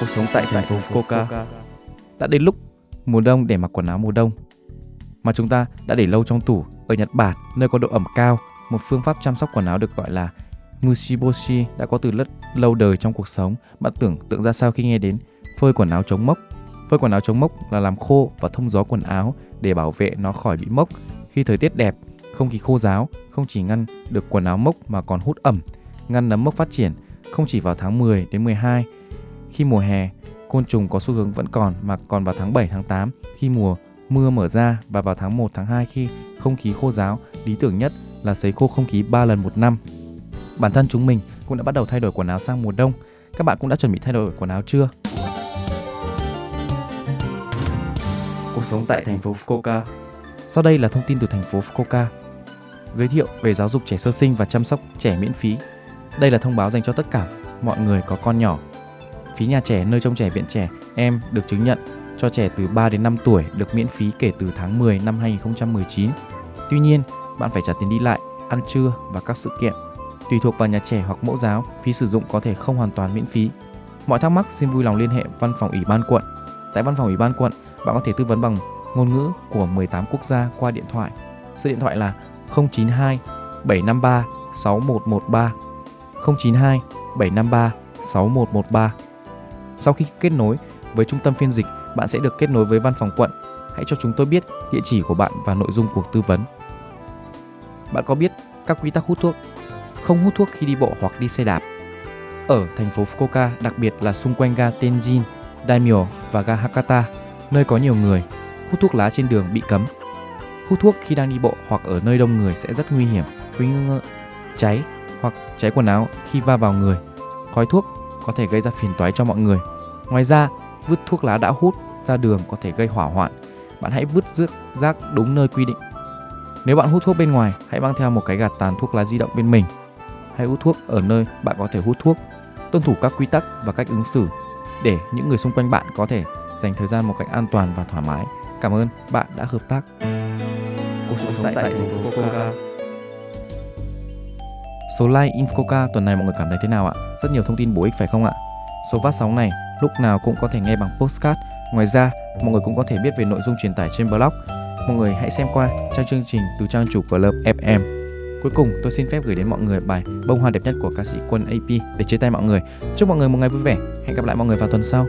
Cuộc sống tại thành phố Fukuoka. Đã đến lúc mùa đông để mặc quần áo mùa đông mà chúng ta đã để lâu trong tủ ở Nhật Bản, nơi có độ ẩm cao, một phương pháp chăm sóc quần áo được gọi là Mushiboshi đã có từ rất lâu đời trong cuộc sống. Bạn tưởng tượng ra sao khi nghe đến phơi quần áo chống mốc? Phơi quần áo chống mốc là làm khô và thông gió quần áo để bảo vệ nó khỏi bị mốc. Khi thời tiết đẹp, không khí khô ráo không chỉ ngăn được quần áo mốc mà còn hút ẩm, ngăn nấm mốc phát triển không chỉ vào tháng 10 đến 12 khi mùa hè côn trùng có xu hướng vẫn còn mà còn vào tháng 7 tháng 8 khi mùa mưa mở ra và vào tháng 1 tháng 2 khi không khí khô ráo, lý tưởng nhất là sấy khô không khí 3 lần một năm. Bản thân chúng mình cũng đã bắt đầu thay đổi quần áo sang mùa đông. Các bạn cũng đã chuẩn bị thay đổi quần áo chưa? Cuộc sống tại thành phố Fukuoka Sau đây là thông tin từ thành phố Fukuoka. Giới thiệu về giáo dục trẻ sơ sinh và chăm sóc trẻ miễn phí. Đây là thông báo dành cho tất cả mọi người có con nhỏ. Phí nhà trẻ nơi trong trẻ viện trẻ em được chứng nhận cho trẻ từ 3 đến 5 tuổi được miễn phí kể từ tháng 10 năm 2019. Tuy nhiên, bạn phải trả tiền đi lại, ăn trưa và các sự kiện. Tùy thuộc vào nhà trẻ hoặc mẫu giáo, phí sử dụng có thể không hoàn toàn miễn phí. Mọi thắc mắc xin vui lòng liên hệ văn phòng ủy ban quận. Tại văn phòng ủy ban quận, bạn có thể tư vấn bằng ngôn ngữ của 18 quốc gia qua điện thoại. Số điện thoại là 092 753 6113 092 753 6113. Sau khi kết nối với trung tâm phiên dịch, bạn sẽ được kết nối với văn phòng quận. Hãy cho chúng tôi biết địa chỉ của bạn và nội dung cuộc tư vấn. Bạn có biết các quy tắc hút thuốc? Không hút thuốc khi đi bộ hoặc đi xe đạp. Ở thành phố Fukuoka, đặc biệt là xung quanh ga Tenjin, Daimyo và ga Hakata, nơi có nhiều người, hút thuốc lá trên đường bị cấm. Hút thuốc khi đang đi bộ hoặc ở nơi đông người sẽ rất nguy hiểm, quý cơ cháy hoặc cháy quần áo khi va vào người. Khói thuốc có thể gây ra phiền toái cho mọi người. Ngoài ra, vứt thuốc lá đã hút ra đường có thể gây hỏa hoạn. Bạn hãy vứt rước rác đúng nơi quy định. Nếu bạn hút thuốc bên ngoài, hãy mang theo một cái gạt tàn thuốc lá di động bên mình. Hãy hút thuốc ở nơi bạn có thể hút thuốc. Tuân thủ các quy tắc và cách ứng xử để những người xung quanh bạn có thể dành thời gian một cách an toàn và thoải mái. Cảm ơn bạn đã hợp tác. Cuộc sống tại thành phố Fukuoka. Số like Infoca tuần này mọi người cảm thấy thế nào ạ? Rất nhiều thông tin bổ ích phải không ạ? Số phát sóng này lúc nào cũng có thể nghe bằng postcard. Ngoài ra, mọi người cũng có thể biết về nội dung truyền tải trên blog. Mọi người hãy xem qua trang chương trình từ trang chủ Club FM. Cuối cùng, tôi xin phép gửi đến mọi người bài Bông hoa đẹp nhất của ca sĩ Quân AP để chia tay mọi người. Chúc mọi người một ngày vui vẻ. Hẹn gặp lại mọi người vào tuần sau.